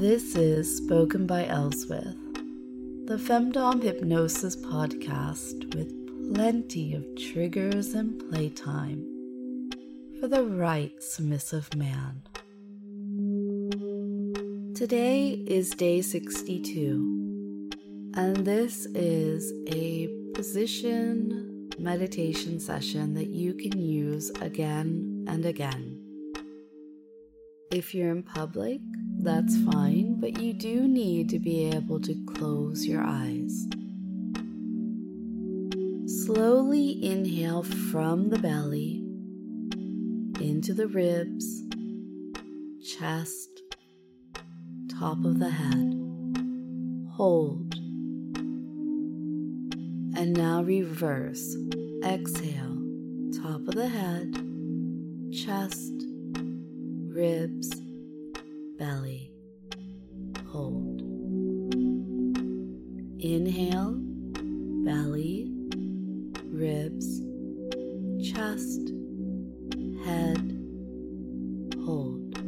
This is Spoken by Elswith, the Femdom Hypnosis podcast with plenty of triggers and playtime for the right submissive man. Today is day 62, and this is a position meditation session that you can use again and again. If you're in public, that's fine, but you do need to be able to close your eyes. Slowly inhale from the belly into the ribs, chest, top of the head. Hold. And now reverse. Exhale, top of the head, chest, ribs, belly. Hold. Inhale, belly, ribs, chest, head. Hold.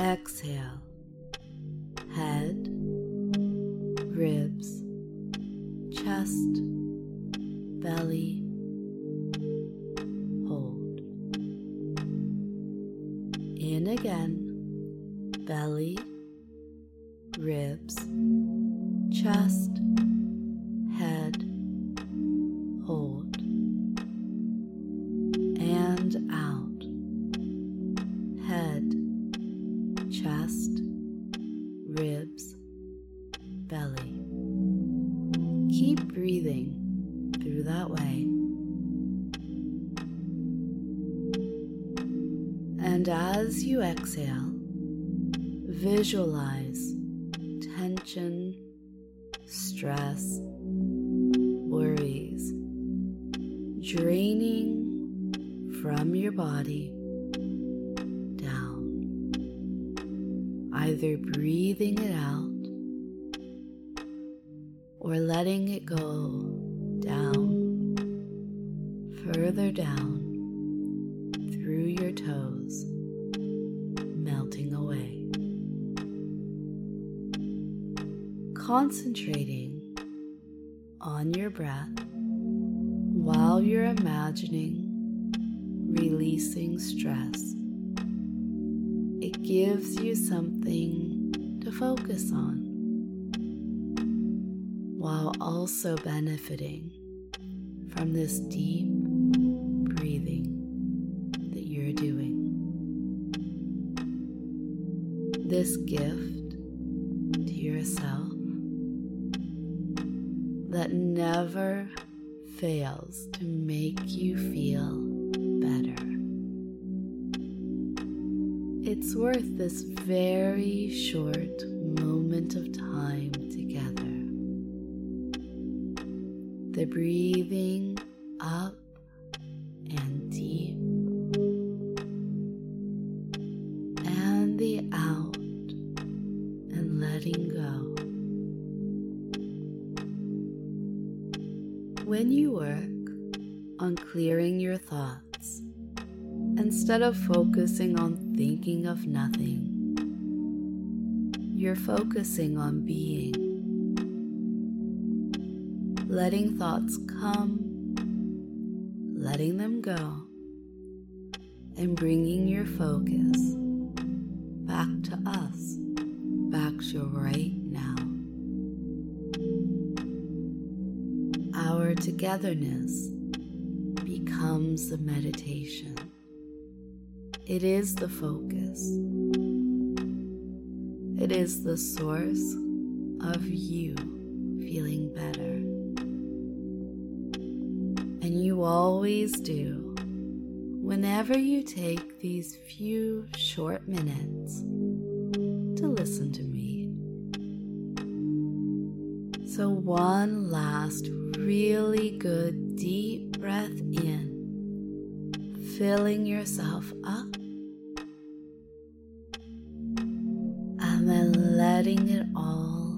Exhale, head, ribs, chest, belly. Belly, ribs, chest, head, hold, and out, head, chest, ribs, belly. Keep breathing through that way. And as you exhale, Visualize tension, stress, worries draining from your body down. Either breathing it out or letting it go down, further down through your toes, concentrating on your breath while you're imagining releasing stress. It gives you something to focus on while also benefiting from this deep breathing that you're doing. This gift to yourself that never fails to make you feel better. It's worth this very short moment of time together. The breathing up When you work on clearing your thoughts, instead of focusing on thinking of nothing, you're focusing on being. Letting thoughts come, letting them go, and bringing your focus back to us, back to right now. Our togetherness becomes the meditation. It is the focus. It is the source of you feeling better. And you always do whenever you take these few short minutes to listen to me. So, one last really good deep breath in, filling yourself up, and then letting it all